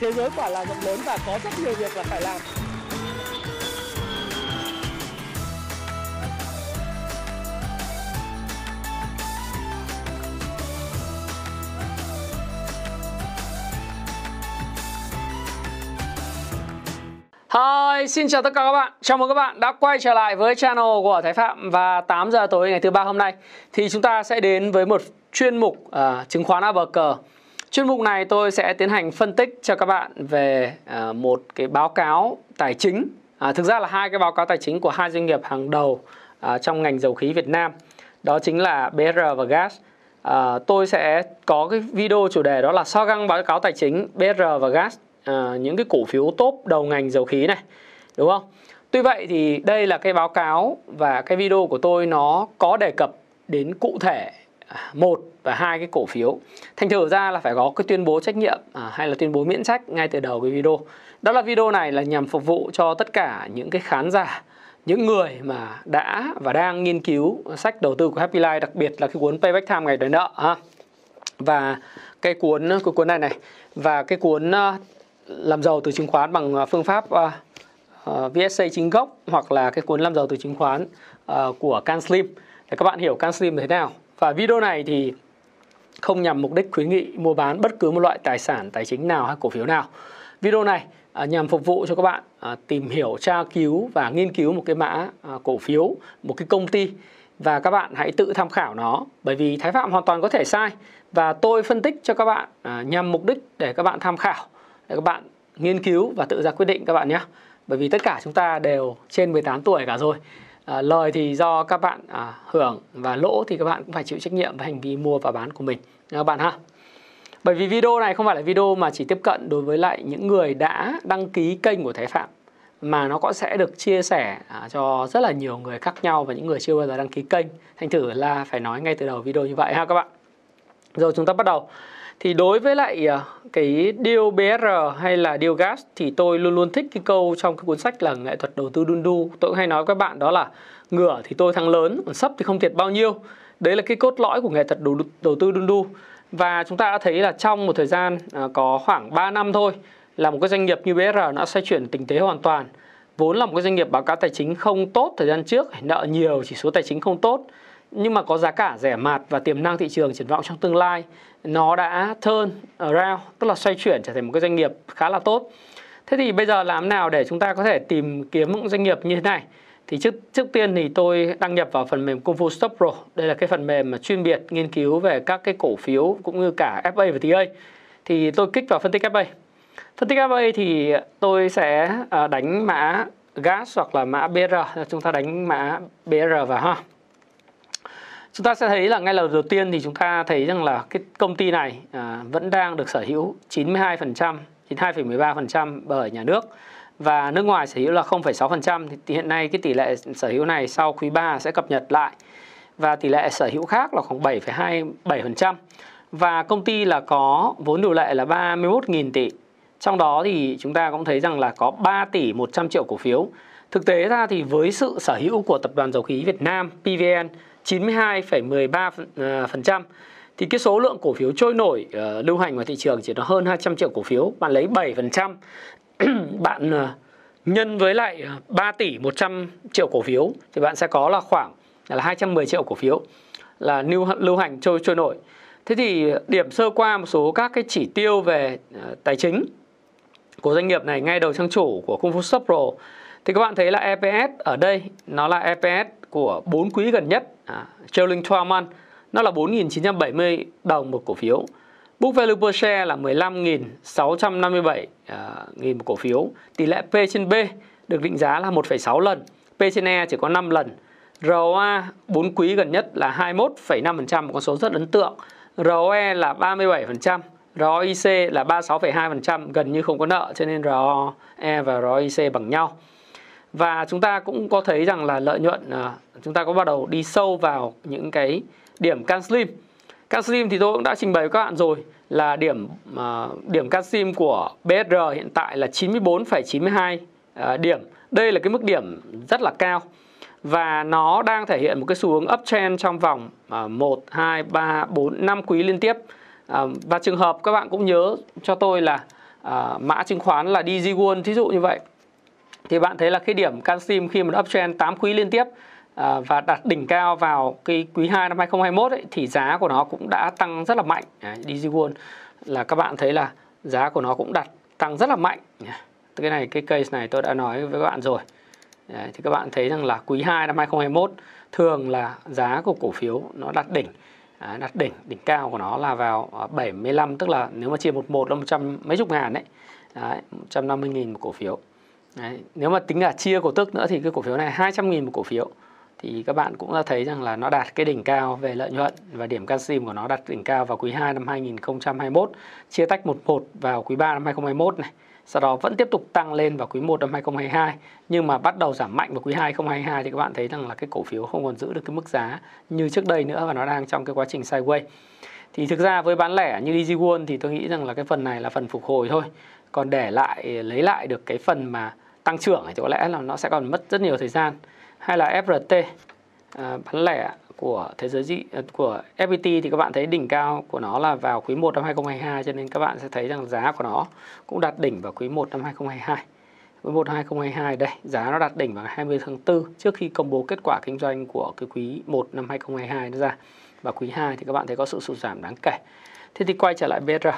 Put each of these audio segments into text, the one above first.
thế giới quả là rộng lớn và có rất nhiều việc là phải làm Hi, xin chào tất cả các bạn. Chào mừng các bạn đã quay trở lại với channel của Thái Phạm và 8 giờ tối ngày thứ ba hôm nay thì chúng ta sẽ đến với một chuyên mục uh, chứng khoán ABG. Chuyên mục này tôi sẽ tiến hành phân tích cho các bạn về à, một cái báo cáo tài chính. À, thực ra là hai cái báo cáo tài chính của hai doanh nghiệp hàng đầu à, trong ngành dầu khí Việt Nam. Đó chính là BR và Gas. À, tôi sẽ có cái video chủ đề đó là so găng báo cáo tài chính BR và Gas à, những cái cổ phiếu top đầu ngành dầu khí này đúng không tuy vậy thì đây là cái báo cáo và cái video của tôi nó có đề cập đến cụ thể một và hai cái cổ phiếu. Thành thử ra là phải có cái tuyên bố trách nhiệm à, hay là tuyên bố miễn trách ngay từ đầu cái video. Đó là video này là nhằm phục vụ cho tất cả những cái khán giả những người mà đã và đang nghiên cứu sách đầu tư của Happy Life đặc biệt là cái cuốn Payback Time ngày đòi nợ ha. Và cái cuốn cái cuốn này này và cái cuốn ờ, làm giàu từ chứng khoán bằng ờ, phương pháp ờ, uh, uh, VSA chính gốc hoặc là cái cuốn làm giàu từ chứng khoán uh, của CanSlim để các bạn hiểu CanSlim thế nào. Và video này thì không nhằm mục đích khuyến nghị mua bán bất cứ một loại tài sản tài chính nào hay cổ phiếu nào. Video này à, nhằm phục vụ cho các bạn à, tìm hiểu, tra cứu và nghiên cứu một cái mã à, cổ phiếu, một cái công ty. Và các bạn hãy tự tham khảo nó bởi vì Thái Phạm hoàn toàn có thể sai. Và tôi phân tích cho các bạn nhằm mục đích để các bạn tham khảo để các bạn nghiên cứu và tự ra quyết định các bạn nhé. Bởi vì tất cả chúng ta đều trên 18 tuổi cả rồi à, lời thì do các bạn à, hưởng và lỗ thì các bạn cũng phải chịu trách nhiệm với hành vi mua và bán của mình. Các bạn ha. Bởi vì video này không phải là video mà chỉ tiếp cận đối với lại những người đã đăng ký kênh của Thái Phạm mà nó cũng sẽ được chia sẻ à, cho rất là nhiều người khác nhau và những người chưa bao giờ đăng ký kênh. Thành thử là phải nói ngay từ đầu video như vậy ha các bạn. Rồi chúng ta bắt đầu thì đối với lại à, cái deal BR hay là deal gas thì tôi luôn luôn thích cái câu trong cái cuốn sách là nghệ thuật đầu tư đun đu. Tôi cũng hay nói với các bạn đó là ngửa thì tôi thắng lớn còn sấp thì không thiệt bao nhiêu. Đấy là cái cốt lõi của nghệ thuật đầu, đầu tư đun đu. Và chúng ta đã thấy là trong một thời gian à, có khoảng 3 năm thôi là một cái doanh nghiệp như BR nó xoay chuyển tình thế hoàn toàn. Vốn là một cái doanh nghiệp báo cáo tài chính không tốt thời gian trước nợ nhiều chỉ số tài chính không tốt nhưng mà có giá cả rẻ mạt và tiềm năng thị trường triển vọng trong tương lai, nó đã turn around, tức là xoay chuyển trở thành một cái doanh nghiệp khá là tốt. Thế thì bây giờ làm nào để chúng ta có thể tìm kiếm những doanh nghiệp như thế này? Thì trước trước tiên thì tôi đăng nhập vào phần mềm Kung Fu Stop Pro. Đây là cái phần mềm mà chuyên biệt nghiên cứu về các cái cổ phiếu cũng như cả FA và TA thì tôi kích vào phân tích FA phân tích FA thì tôi sẽ à, đánh mã gas hoặc là mã BR chúng ta đánh mã BR vào ha chúng ta sẽ thấy là ngay lần đầu tiên thì chúng ta thấy rằng là cái công ty này à, vẫn đang được sở hữu 92%, 92,13% bởi nhà nước. Và nước ngoài sở hữu là 0,6% thì hiện nay cái tỷ lệ sở hữu này sau quý 3 sẽ cập nhật lại. Và tỷ lệ sở hữu khác là khoảng 7,27% và công ty là có vốn điều lệ là 31.000 tỷ. Trong đó thì chúng ta cũng thấy rằng là có 3 tỷ 100 triệu cổ phiếu. Thực tế ra thì với sự sở hữu của tập đoàn dầu khí Việt Nam PVN 92,13% à, thì cái số lượng cổ phiếu trôi nổi uh, lưu hành ngoài thị trường chỉ nó hơn 200 triệu cổ phiếu bạn lấy 7% bạn uh, nhân với lại ờ, 3 tỷ 100 triệu cổ phiếu thì bạn sẽ có là khoảng là 210 triệu cổ phiếu là lưu lưu hành trôi trôi nổi. Thế thì điểm sơ qua một số các cái chỉ tiêu về uh, tài chính của doanh nghiệp này ngay đầu trang chủ của Kung Fu Shop Pro thì các bạn thấy là EPS ở đây nó là EPS của 4 quý gần nhất à, trailing 12 month nó là 4.970 đồng một cổ phiếu. Book value per share là 15.657 à, nghìn một cổ phiếu. Tỷ lệ P trên B được định giá là 1,6 lần. P trên E chỉ có 5 lần. ROA 4 quý gần nhất là 21,5% một con số rất ấn tượng. ROE là 37% ROIC là 36,2% gần như không có nợ cho nên ROE và ROIC bằng nhau và chúng ta cũng có thấy rằng là lợi nhuận à, chúng ta có bắt đầu đi sâu vào những cái điểm CanSlim CanSlim thì tôi cũng đã trình bày với các bạn rồi là điểm à, điểm điểm CanSlim của BSR hiện tại là 94,92 à, điểm. Đây là cái mức điểm rất là cao và nó đang thể hiện một cái xu hướng uptrend trong vòng 1, 2, 3, 4, 5 quý liên tiếp. Và trường hợp các bạn cũng nhớ cho tôi là mã chứng khoán là DG World thí dụ như vậy thì bạn thấy là cái điểm Canxim khi mà nó uptrend 8 quý liên tiếp à, và đạt đỉnh cao vào cái quý 2 năm 2021 ấy, thì giá của nó cũng đã tăng rất là mạnh. Đấy, DG World là các bạn thấy là giá của nó cũng đặt tăng rất là mạnh. Cái này cái case này tôi đã nói với các bạn rồi. Đấy, thì các bạn thấy rằng là quý 2 năm 2021 thường là giá của cổ phiếu nó đặt đỉnh đặt đỉnh đỉnh cao của nó là vào à, 75 tức là nếu mà chia một một là 100 mấy chục ngàn đấy, đấy 150 nghìn một cổ phiếu đấy, nếu mà tính cả chia cổ tức nữa thì cái cổ phiếu này 200 nghìn một cổ phiếu thì các bạn cũng đã thấy rằng là nó đạt cái đỉnh cao về lợi nhuận và điểm canxim của nó đạt đỉnh cao vào quý 2 năm 2021 chia tách một một vào quý 3 năm 2021 này sau đó vẫn tiếp tục tăng lên vào quý 1 năm 2022 nhưng mà bắt đầu giảm mạnh vào quý 2 2022 thì các bạn thấy rằng là cái cổ phiếu không còn giữ được cái mức giá như trước đây nữa và nó đang trong cái quá trình sideways. Thì thực ra với bán lẻ như DG thì tôi nghĩ rằng là cái phần này là phần phục hồi thôi. Còn để lại lấy lại được cái phần mà tăng trưởng thì có lẽ là nó sẽ còn mất rất nhiều thời gian. Hay là FRT à, bán lẻ của thế giới dị à, của FPT thì các bạn thấy đỉnh cao của nó là vào quý 1 năm 2022 cho nên các bạn sẽ thấy rằng giá của nó cũng đạt đỉnh vào quý 1 năm 2022. Quý 1 năm 2022 đây, giá nó đạt đỉnh vào ngày 20 tháng 4 trước khi công bố kết quả kinh doanh của cái quý 1 năm 2022 nó ra. Và quý 2 thì các bạn thấy có sự sụt giảm đáng kể. Thế thì quay trở lại BR.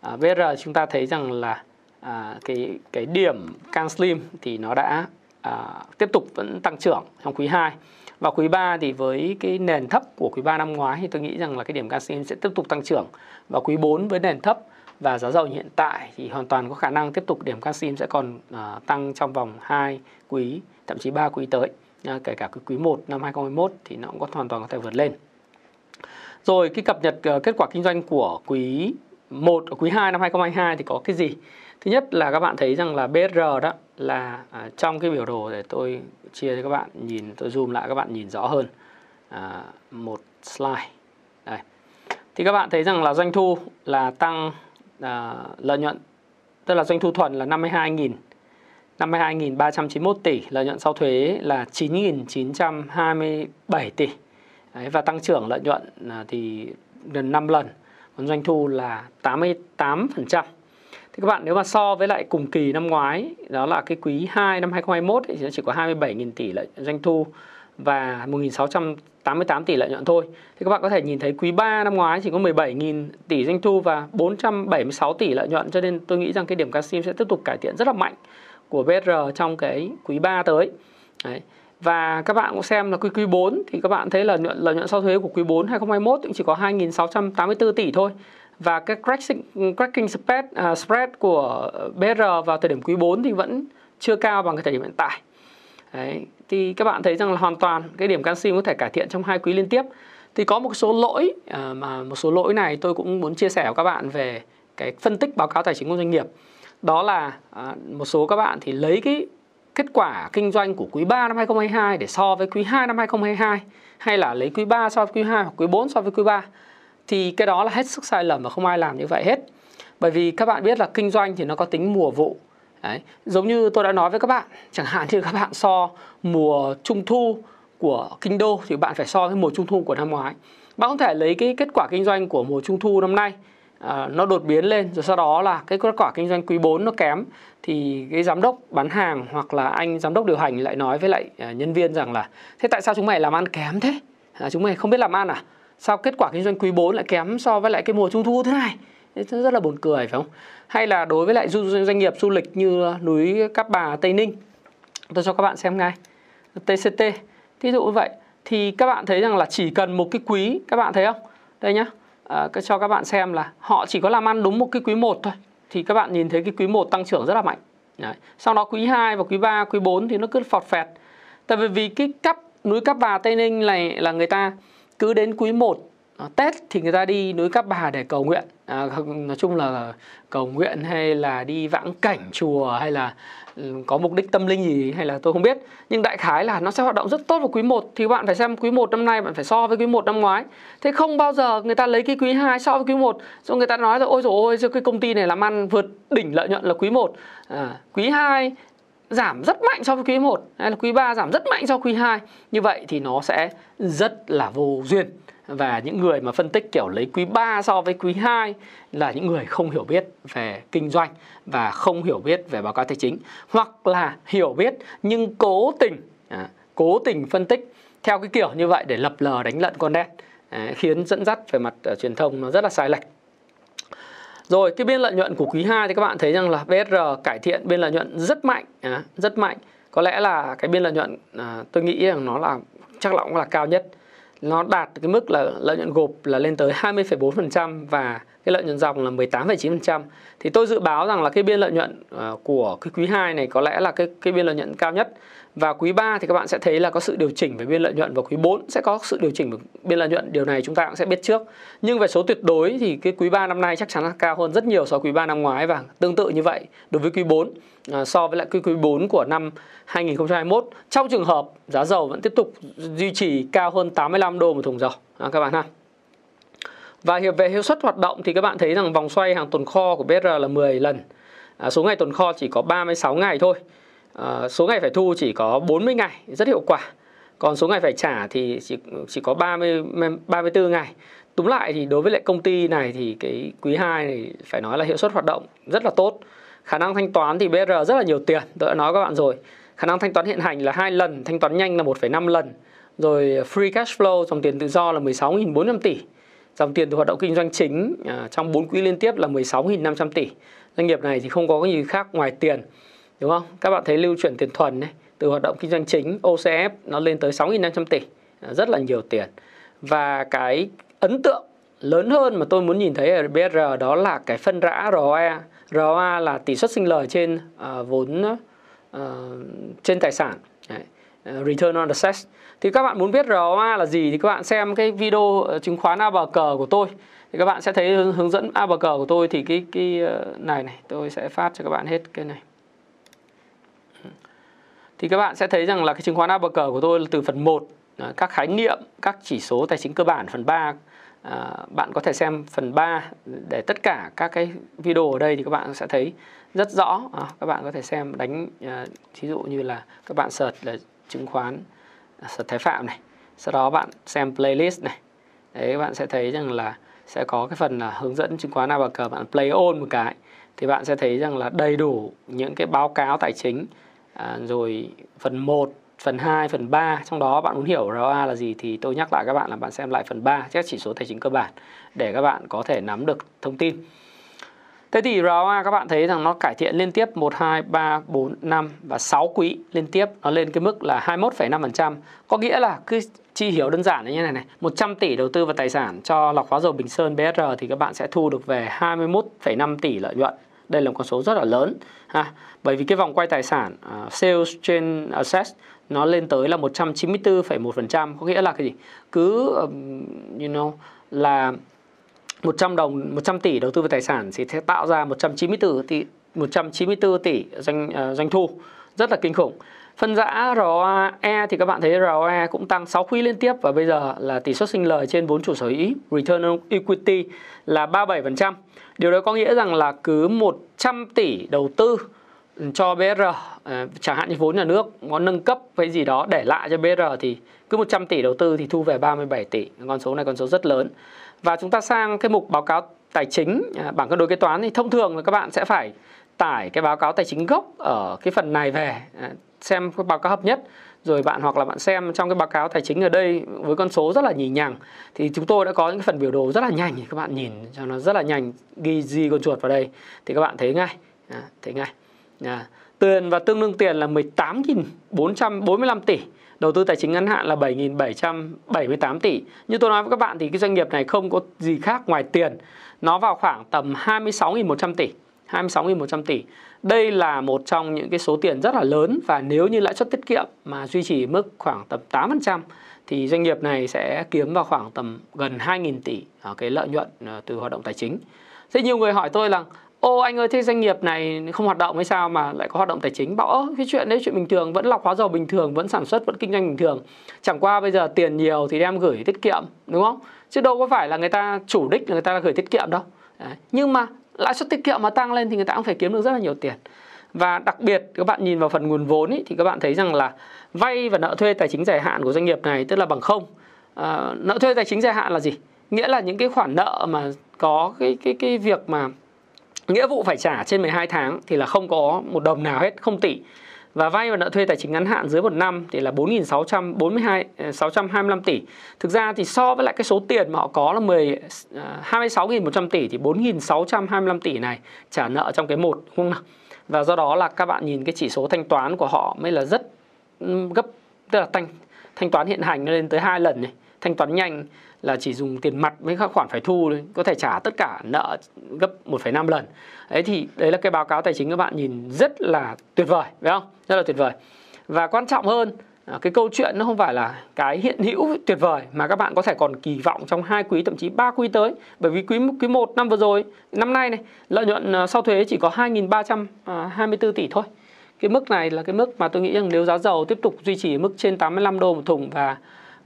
À, BR chúng ta thấy rằng là à, cái cái điểm Can Slim thì nó đã à, tiếp tục vẫn tăng trưởng trong quý 2 và quý 3 thì với cái nền thấp của quý 3 năm ngoái thì tôi nghĩ rằng là cái điểm Can Slim sẽ tiếp tục tăng trưởng. Và quý 4 với nền thấp và giá dầu hiện tại thì hoàn toàn có khả năng tiếp tục điểm Can Slim sẽ còn à, tăng trong vòng 2 quý, thậm chí 3 quý tới. à, kể cả cái quý 1 năm 2021 thì nó cũng có hoàn toàn có thể vượt lên. Rồi cái cập nhật uh, kết quả kinh doanh của quý 1 ờ, quý 2 năm 2022 thì có cái gì? Thứ nhất là các bạn thấy rằng là BR đó là à, trong cái biểu đồ để tôi chia cho các bạn nhìn tôi zoom lại các bạn nhìn rõ hơn. À, một slide. Đây. Thì các bạn thấy rằng là doanh thu là tăng à, lợi nhuận tức là doanh thu thuần là 52.000 52.391 tỷ lợi nhuận sau thuế là 9.927 tỷ. Đấy, và tăng trưởng lợi nhuận à, thì gần 5 lần còn doanh thu là 88% thì các bạn, nếu mà so với lại cùng kỳ năm ngoái, đó là cái quý 2 năm 2021 thì nó chỉ có 27.000 tỷ lợi doanh thu và 1.688 tỷ lợi nhuận thôi. Thì các bạn có thể nhìn thấy quý 3 năm ngoái chỉ có 17.000 tỷ doanh thu và 476 tỷ lợi nhuận, cho nên tôi nghĩ rằng cái điểm Casim sẽ tiếp tục cải thiện rất là mạnh của BR trong cái quý 3 tới. Đấy. Và các bạn cũng xem là quý quý 4 thì các bạn thấy là nhuận, lợi nhuận sau thuế của quý 4 2021 cũng chỉ có 2.684 tỷ thôi và cái cracking, cracking spread, uh, spread của BR vào thời điểm quý 4 thì vẫn chưa cao bằng cái thời điểm hiện tại. Đấy, thì các bạn thấy rằng là hoàn toàn cái điểm canxi có thể cải thiện trong hai quý liên tiếp. Thì có một số lỗi uh, mà một số lỗi này tôi cũng muốn chia sẻ với các bạn về cái phân tích báo cáo tài chính của doanh nghiệp. Đó là uh, một số các bạn thì lấy cái kết quả kinh doanh của quý 3 năm 2022 để so với quý 2 năm 2022 hay là lấy quý 3 so với quý 2 hoặc quý 4 so với quý 3 thì cái đó là hết sức sai lầm và không ai làm như vậy hết. Bởi vì các bạn biết là kinh doanh thì nó có tính mùa vụ. Đấy. giống như tôi đã nói với các bạn chẳng hạn như các bạn so mùa trung thu của kinh đô thì bạn phải so với mùa trung thu của năm ngoái. Bạn không thể lấy cái kết quả kinh doanh của mùa trung thu năm nay à, nó đột biến lên rồi sau đó là cái kết quả kinh doanh quý 4 nó kém thì cái giám đốc bán hàng hoặc là anh giám đốc điều hành lại nói với lại à, nhân viên rằng là thế tại sao chúng mày làm ăn kém thế? À, chúng mày không biết làm ăn à? Sao kết quả kinh doanh quý 4 lại kém so với lại cái mùa trung thu thế này? Rất là buồn cười phải không? Hay là đối với lại doanh nghiệp du lịch như núi Cáp Bà Tây Ninh? Tôi cho các bạn xem ngay. TCT thí dụ như vậy thì các bạn thấy rằng là chỉ cần một cái quý các bạn thấy không? Đây nhá. À, cho các bạn xem là họ chỉ có làm ăn đúng một cái quý 1 thôi thì các bạn nhìn thấy cái quý 1 tăng trưởng rất là mạnh. Đấy. sau đó quý 2 và quý 3 quý 4 thì nó cứ phọt phẹt. Tại vì vì cái cấp núi Cáp Bà Tây Ninh này là người ta cứ đến quý 1 à, Tết thì người ta đi núi Cáp Bà để cầu nguyện. À, nói chung là cầu nguyện hay là đi vãng cảnh chùa hay là ừ, có mục đích tâm linh gì hay là tôi không biết. Nhưng đại khái là nó sẽ hoạt động rất tốt vào quý 1 thì bạn phải xem quý 1 năm nay bạn phải so với quý 1 năm ngoái. Thế không bao giờ người ta lấy cái quý 2 so với quý 1 rồi người ta nói là ôi rồi ôi cái công ty này làm ăn vượt đỉnh lợi nhuận là quý 1 à, quý 2 giảm rất mạnh so với quý 1 hay là quý 3 giảm rất mạnh so với quý 2 như vậy thì nó sẽ rất là vô duyên. Và những người mà phân tích kiểu lấy quý 3 so với quý 2 là những người không hiểu biết về kinh doanh và không hiểu biết về báo cáo tài chính hoặc là hiểu biết nhưng cố tình à, cố tình phân tích theo cái kiểu như vậy để lập lờ đánh lận con đen à, khiến dẫn dắt về mặt uh, truyền thông nó rất là sai lệch rồi cái biên lợi nhuận của quý 2 thì các bạn thấy rằng là BSR cải thiện biên lợi nhuận rất mạnh à, rất mạnh. Có lẽ là cái biên lợi nhuận à, tôi nghĩ rằng nó là chắc là cũng là cao nhất. Nó đạt cái mức là lợi nhuận gộp là lên tới 20,4% và cái lợi nhuận dòng là 18,9% thì tôi dự báo rằng là cái biên lợi nhuận à, của cái quý 2 này có lẽ là cái cái biên lợi nhuận cao nhất và quý 3 thì các bạn sẽ thấy là có sự điều chỉnh về biên lợi nhuận và quý 4 sẽ có sự điều chỉnh về biên lợi nhuận. Điều này chúng ta cũng sẽ biết trước. Nhưng về số tuyệt đối thì cái quý 3 năm nay chắc chắn là cao hơn rất nhiều so với quý 3 năm ngoái và tương tự như vậy đối với quý 4 à, so với lại quý quý 4 của năm 2021 trong trường hợp giá dầu vẫn tiếp tục duy trì cao hơn 85 đô một thùng dầu. À, các bạn ha. Và hiệp về hiệu suất hoạt động thì các bạn thấy rằng vòng xoay hàng tồn kho của BR là 10 lần à, số ngày tồn kho chỉ có 36 ngày thôi à, số ngày phải thu chỉ có 40 ngày rất hiệu quả. Còn số ngày phải trả thì chỉ chỉ có 30 34 ngày. Túm lại thì đối với lại công ty này thì cái quý 2 này phải nói là hiệu suất hoạt động rất là tốt. Khả năng thanh toán thì BR rất là nhiều tiền tôi đã nói các bạn rồi. Khả năng thanh toán hiện hành là hai lần thanh toán nhanh là 1,5 lần. Rồi ờ, free cash flow dòng tiền tự do là 16.400 tỷ. Dòng tiền từ hoạt động kinh doanh chính à, trong 4 quý liên tiếp là 16.500 tỷ. Doanh nghiệp này thì không có cái gì khác ngoài tiền đúng không? Các bạn thấy lưu chuyển tiền thuần này từ hoạt động kinh doanh chính OCF nó lên tới 6.500 tỷ. À, rất là nhiều tiền. Và cái ấn tượng lớn hơn mà tôi muốn nhìn thấy ở BR đó là cái phân rã ROA ROA là tỷ suất sinh lời trên uh, vốn uh, trên tài sản. Đấy. Uh, return on assets. Thì các bạn muốn biết ROA là gì thì các bạn xem cái video chứng khoán ABG của tôi. Thì các bạn sẽ thấy hướng dẫn ABG của tôi thì cái cái này này tôi sẽ phát cho các bạn hết cái này thì các bạn sẽ thấy rằng là cái chứng khoán ABC của tôi là từ phần 1 à, các khái niệm, các chỉ số tài chính cơ bản phần 3 à, bạn có thể xem phần 3 để tất cả các cái video ở đây thì các bạn sẽ thấy rất rõ. À, các bạn có thể xem đánh à, ví dụ như là các bạn search là chứng khoán à, search Thái Phạm này. Sau đó bạn xem playlist này. Đấy các bạn sẽ thấy rằng là sẽ có cái phần là hướng dẫn chứng khoán ABG bạn play on một cái. Thì bạn sẽ thấy rằng là đầy đủ những cái báo cáo tài chính à, rồi phần 1 phần 2, phần 3 trong đó bạn muốn hiểu ROA là gì thì tôi nhắc lại các bạn là bạn xem lại phần 3 các chỉ số tài chính cơ bản để các bạn có thể nắm được thông tin. Thế thì ROA các bạn thấy rằng nó cải thiện liên tiếp 1, 2, 3, 4, 5 và 6 quý liên tiếp nó lên cái mức là 21,5%. Có nghĩa là cứ chi hiểu đơn giản như này này 100 tỷ đầu tư vào tài sản cho lọc hóa dầu Bình Sơn BSR thì các bạn sẽ thu được về 21,5 tỷ lợi nhuận đây là một con số rất là lớn ha bởi vì cái vòng quay tài sản uh, sales trên assets nó lên tới là 194,1% có nghĩa là cái gì? Cứ um, you know là 100 đồng 100 tỷ đầu tư vào tài sản thì sẽ tạo ra 194 tỷ 194 tỷ doanh uh, doanh thu. Rất là kinh khủng. Phân giã ROE thì các bạn thấy ROE cũng tăng 6 quý liên tiếp và bây giờ là tỷ suất sinh lời trên vốn chủ sở hữu return on equity là 37%. Điều đó có nghĩa rằng là cứ 100 tỷ đầu tư cho BR ờ, chẳng hạn như vốn nhà nước có nâng cấp cái gì đó để lại cho BR thì cứ 100 tỷ đầu tư thì thu về 37 tỷ. Con số này con số rất lớn. Và chúng ta sang cái mục báo cáo tài chính à, bảng cân đối kế toán thì thông thường là các bạn sẽ phải tải cái báo cáo tài chính gốc ở cái phần này về à, xem cái báo cáo hợp nhất rồi bạn hoặc là bạn xem trong cái báo cáo tài chính ở đây với con số rất là nhì nhằng. Thì chúng tôi đã có những cái phần biểu đồ rất là nhanh các bạn nhìn cho nó rất là nhanh ghi di con chuột vào đây. Thì các bạn thấy ngay à, thấy ngay. À, tiền và tương đương tiền là 18.445 tỷ đầu tư tài chính ngắn hạn là 7.778 tỷ. Như tôi nói với các bạn thì cái doanh nghiệp này không có gì khác ngoài tiền nó vào khoảng tầm 26.100 tỷ 26.100 tỷ đây là một trong những cái số tiền rất là lớn và nếu như lãi suất tiết kiệm mà duy trì mức khoảng tầm 8% thì doanh nghiệp này sẽ kiếm vào khoảng tầm gần 2.000 tỷ ở cái lợi nhuận à, từ hoạt động tài chính. Thế nhiều người hỏi tôi là Ô, anh ơi, thế doanh nghiệp này không hoạt động hay sao mà lại có hoạt động tài chính Bảo, ơ, cái chuyện đấy, chuyện bình thường, Vẫn lọc hóa dầu bình thường, Vẫn sản xuất, vẫn kinh doanh bình thường Chẳng qua bây giờ tiền nhiều thì đem gửi tiết kiệm, Đúng không Chứ đâu có phải là người ta chủ đích là người ta gửi tiết kiệm đâu đấy. Nhưng mà lãi suất tiết kiệm mà tăng lên thì người ta cũng phải kiếm được rất là nhiều tiền. Và đặc biệt các bạn nhìn vào phần nguồn vốn ý, thì các bạn thấy rằng là vay và nợ thuê tài chính dài hạn của doanh nghiệp này tức là bằng không. À, nợ thuê tài chính dài hạn là gì? Nghĩa là những cái khoản nợ mà có cái cái cái việc mà nghĩa vụ phải trả trên 12 tháng thì là không có một đồng nào hết không tỷ và vay và nợ thuê tài chính ngắn hạn dưới một năm thì là 4.642 625 ờ, tỷ. Thực ra thì so với lại cái số tiền mà họ có là 10 26.100 ờ, tỷ thì 4.625 tỷ này trả nợ trong cái một đúng không nào? Và do đó là các bạn nhìn cái chỉ số thanh toán của họ mới là rất gấp tức là thanh thanh toán hiện hành nó lên tới hai lần này, thanh toán nhanh là chỉ dùng tiền mặt với các khoản phải thu thôi, có thể trả tất cả nợ gấp 1,5 lần. Đấy thì đấy là cái báo cáo tài chính các bạn nhìn rất là tuyệt vời, phải không? Rất là tuyệt vời. Và quan trọng hơn à, cái câu chuyện nó không phải là cái hiện hữu tuyệt vời mà các bạn có thể còn kỳ vọng trong hai quý thậm chí ba quý tới bởi vì quý quý 1 năm vừa rồi năm nay này lợi nhuận à, sau thuế chỉ có 2.324 à, tỷ thôi cái mức này là cái mức mà tôi nghĩ rằng nếu giá dầu tiếp tục duy trì mức trên 85 đô một thùng và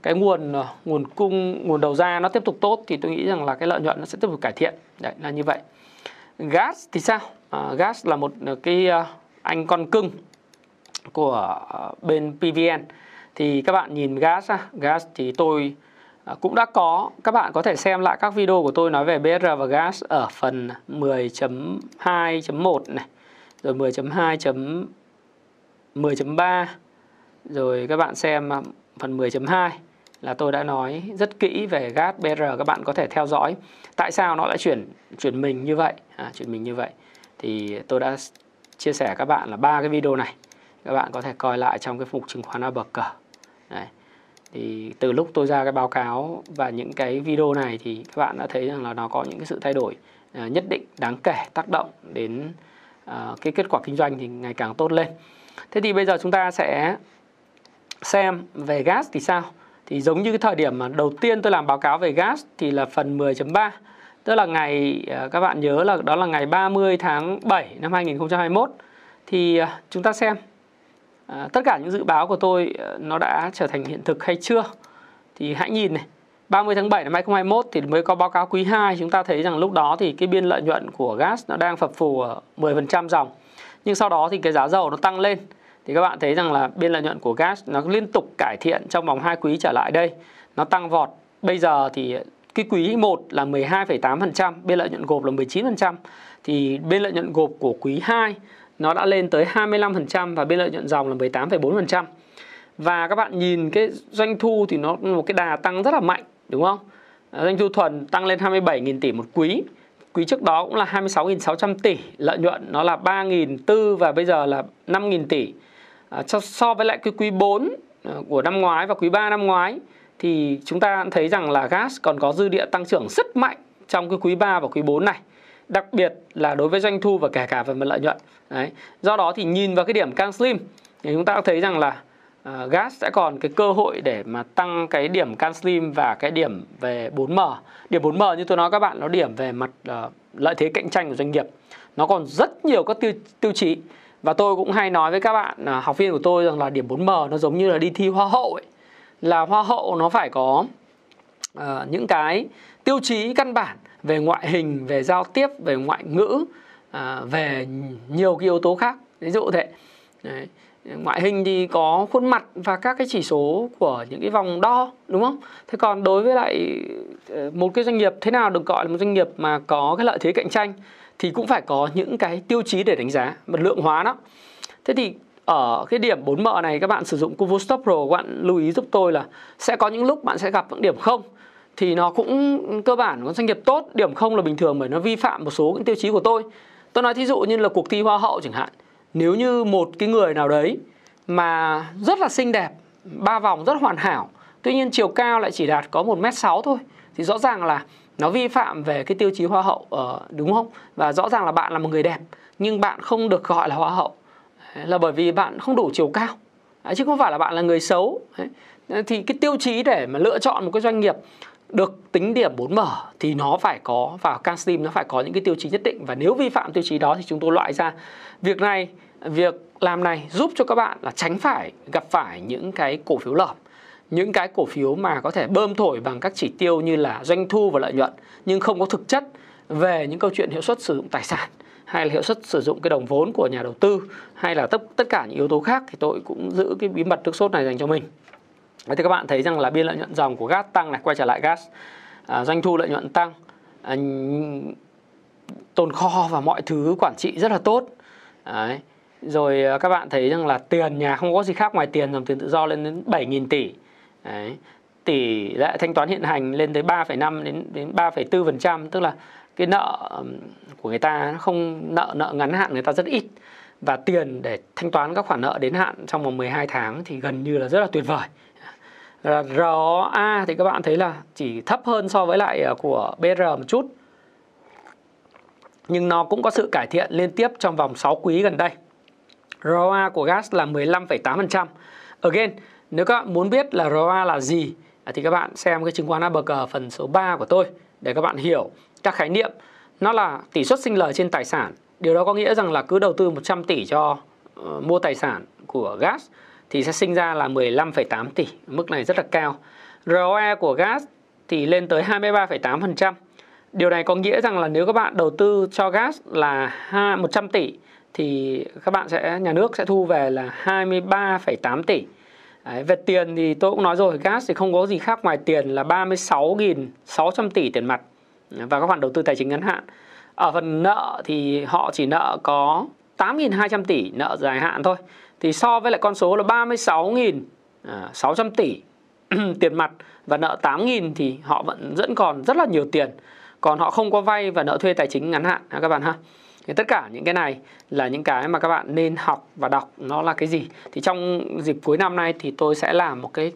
cái nguồn nguồn cung nguồn đầu ra nó tiếp tục tốt thì tôi nghĩ rằng là cái lợi nhuận nó sẽ tiếp tục cải thiện đấy là như vậy gas thì sao? À, gas là một ờ, cái ờ, anh con cưng của ờ, bên PVN thì các bạn nhìn gas gas thì tôi ờ, cũng đã có. Các bạn có thể xem lại các video của tôi nói về BR và gas ở phần 10.2.1 này rồi 10.2. 10.3 rồi các bạn xem phần 10.2 là tôi đã nói rất kỹ về gas BR các bạn có thể theo dõi. Tại sao nó lại chuyển chuyển mình như vậy? À, chuyển mình như vậy. Thì tôi đã chia sẻ các bạn là ba cái video này. Các bạn có thể coi lại trong cái mục chứng khoán A bậc cờ. Đấy. thì từ lúc tôi ra cái báo cáo và những cái video này thì các bạn đã thấy rằng là nó có những cái sự thay đổi à, nhất định đáng kể tác động đến à, cái kết quả kinh doanh thì ngày càng tốt lên. Thế thì bây giờ chúng ta sẽ xem về gas thì sao? Thì giống như cái thời điểm mà đầu tiên tôi làm báo cáo về gas thì là phần 10.3 tức là ngày à, các bạn nhớ là đó là ngày 30 tháng 7 năm 2021 thì à, chúng ta xem à, tất cả những dự báo của tôi à, nó đã trở thành hiện thực hay chưa? Thì hãy nhìn này 30 tháng 7 năm 2021 thì mới có báo cáo quý 2 chúng ta thấy rằng lúc đó thì cái biên lợi nhuận của gas nó đang phập phù ở 10% dòng. Nhưng sau đó thì cái giá dầu nó tăng lên thì các bạn thấy rằng là biên lợi nhuận của gas nó liên tục cải thiện trong vòng 2 quý trở lại đây. Nó tăng vọt. Bây giờ thì cái quý 1 là 12,8%, biên lợi nhuận gộp là 19%. Thì biên lợi nhuận gộp của quý 2 nó đã lên tới 25% và biên lợi nhuận dòng là 18,4%. Và các bạn nhìn cái doanh thu thì nó một cái đà tăng rất là mạnh, đúng không? À, doanh thu thuần tăng lên 27.000 tỷ một quý. Quý trước đó cũng là 26.600 tỷ, lợi nhuận nó là 3.400 và bây giờ là 5.000 tỷ À, so với lại cái quý 4 à, của năm ngoái và quý 3 năm ngoái thì chúng ta thấy rằng là gas còn có dư địa tăng trưởng rất mạnh trong cái quý 3 và quý 4 này. Đặc biệt là đối với doanh thu và kể cả về mặt lợi nhuận. Đấy. Do đó thì nhìn vào cái điểm Can Slim thì chúng ta thấy rằng là uh, gas sẽ còn cái cơ hội để mà tăng cái điểm Can Slim và cái điểm về 4M điểm 4M như tôi nói các bạn nó điểm về mặt uh, lợi thế cạnh tranh của doanh nghiệp. Nó còn rất nhiều các tiêu tiêu chí và tôi cũng hay nói với các bạn à, học viên của tôi rằng là điểm 4M nó giống như là đi thi hoa hậu ấy. Là hoa hậu nó phải có uh, những cái tiêu chí căn bản về ngoại hình về giao tiếp về ngoại ngữ uh, về nhiều cái yếu tố khác. Ví dụ thế. Đấy. ngoại hình thì có khuôn mặt và các cái chỉ số của những cái vòng đo đúng không? Thế còn đối với lại ờ, một cái doanh nghiệp thế nào được gọi là một doanh nghiệp mà có cái lợi thế cạnh tranh? Thì cũng phải có những cái tiêu chí để đánh giá và lượng hóa nó thế thì ở cái điểm 4M này, các bạn sử dụng Kuvu Stop Pro, các bạn lưu ý giúp tôi là sẽ có những lúc bạn sẽ gặp những điểm không? Thì nó cũng cơ bản có doanh nghiệp tốt, điểm không là bình thường bởi nó vi phạm một số những tiêu chí của tôi. Tôi nói thí dụ như là cuộc thi hoa hậu chẳng hạn. Nếu như một cái người nào đấy mà rất là xinh đẹp, ba vòng rất hoàn hảo, tuy nhiên chiều cao lại chỉ đạt có một m sáu thôi, thì rõ ràng là nó vi phạm về cái tiêu chí hoa hậu ở đúng không? Và rõ ràng là bạn là một người đẹp, nhưng bạn không được gọi là hoa hậu. Là bởi vì bạn không đủ chiều cao. Chứ không phải là bạn là người xấu. Thì cái tiêu chí để mà lựa chọn một cái doanh nghiệp được tính điểm 4 mở thì nó phải có vào CanSlim nó phải có những cái tiêu chí nhất định. Và nếu vi phạm tiêu chí đó thì chúng tôi loại ra việc này, việc làm này giúp cho các bạn là tránh phải gặp phải những cái cổ phiếu lởm những cái cổ phiếu mà có thể bơm thổi bằng các chỉ tiêu như là doanh thu và lợi nhuận nhưng không có thực chất về những câu chuyện hiệu suất sử dụng tài sản hay là hiệu suất sử dụng cái đồng vốn của nhà đầu tư hay là tất tất cả những yếu tố khác thì tôi cũng giữ cái bí mật nước sốt này dành cho mình. Đấy thì các bạn thấy rằng là biên lợi nhuận dòng của gas tăng này quay trở lại gas à, doanh thu lợi nhuận tăng à, tồn kho và mọi thứ quản trị rất là tốt. Đấy. rồi à, các bạn thấy rằng là tiền nhà không có gì khác ngoài tiền dòng tiền tự do lên đến 7.000 tỷ. Đấy. tỷ lệ thanh toán hiện hành lên tới 3,5 đến đến 3,4% tức là cái nợ của người ta nó không nợ nợ ngắn hạn người ta rất ít và tiền để thanh toán các khoản nợ đến hạn trong vòng 12 tháng thì gần như là rất là tuyệt vời. ROA thì các bạn thấy là chỉ thấp hơn so với lại ờ, của BR một chút. Nhưng nó cũng có sự cải thiện liên tiếp trong vòng 6 quý gần đây. ROA của gas là 15,8%. Again, nếu các bạn muốn biết là ROA là gì thì các bạn xem cái chứng khoán ABG phần số 3 của tôi để các bạn hiểu các khái niệm. Nó là tỷ suất sinh lời trên tài sản Điều đó có nghĩa rằng là cứ đầu tư 100 tỷ cho uh, mua tài sản của gas thì sẽ sinh ra là 15,8 tỷ. Mức này rất là cao. ROE của gas thì lên tới 23,8%. Điều này có nghĩa rằng là nếu các bạn đầu tư cho gas là 100 tỷ thì các bạn sẽ nhà nước sẽ thu về là 23,8 tỷ. Đấy, về tiền thì tôi cũng nói rồi, gas thì không có gì khác ngoài tiền là 36.600 tỷ tiền mặt ừ, và các khoản đầu tư tài chính ngắn hạn. Ở phần nợ thì họ chỉ nợ có 8.200 tỷ nợ dài hạn thôi. Thì so với lại con số là 36.600 tỷ tiền mặt và nợ 8.000 thì họ vẫn vẫn còn rất là nhiều tiền. Còn họ không có vay và nợ thuê tài chính ngắn hạn các bạn ha. Thì tất cả những cái này là những cái mà các bạn nên học và đọc nó là cái gì. Thì trong dịp cuối năm nay thì tôi sẽ làm một cái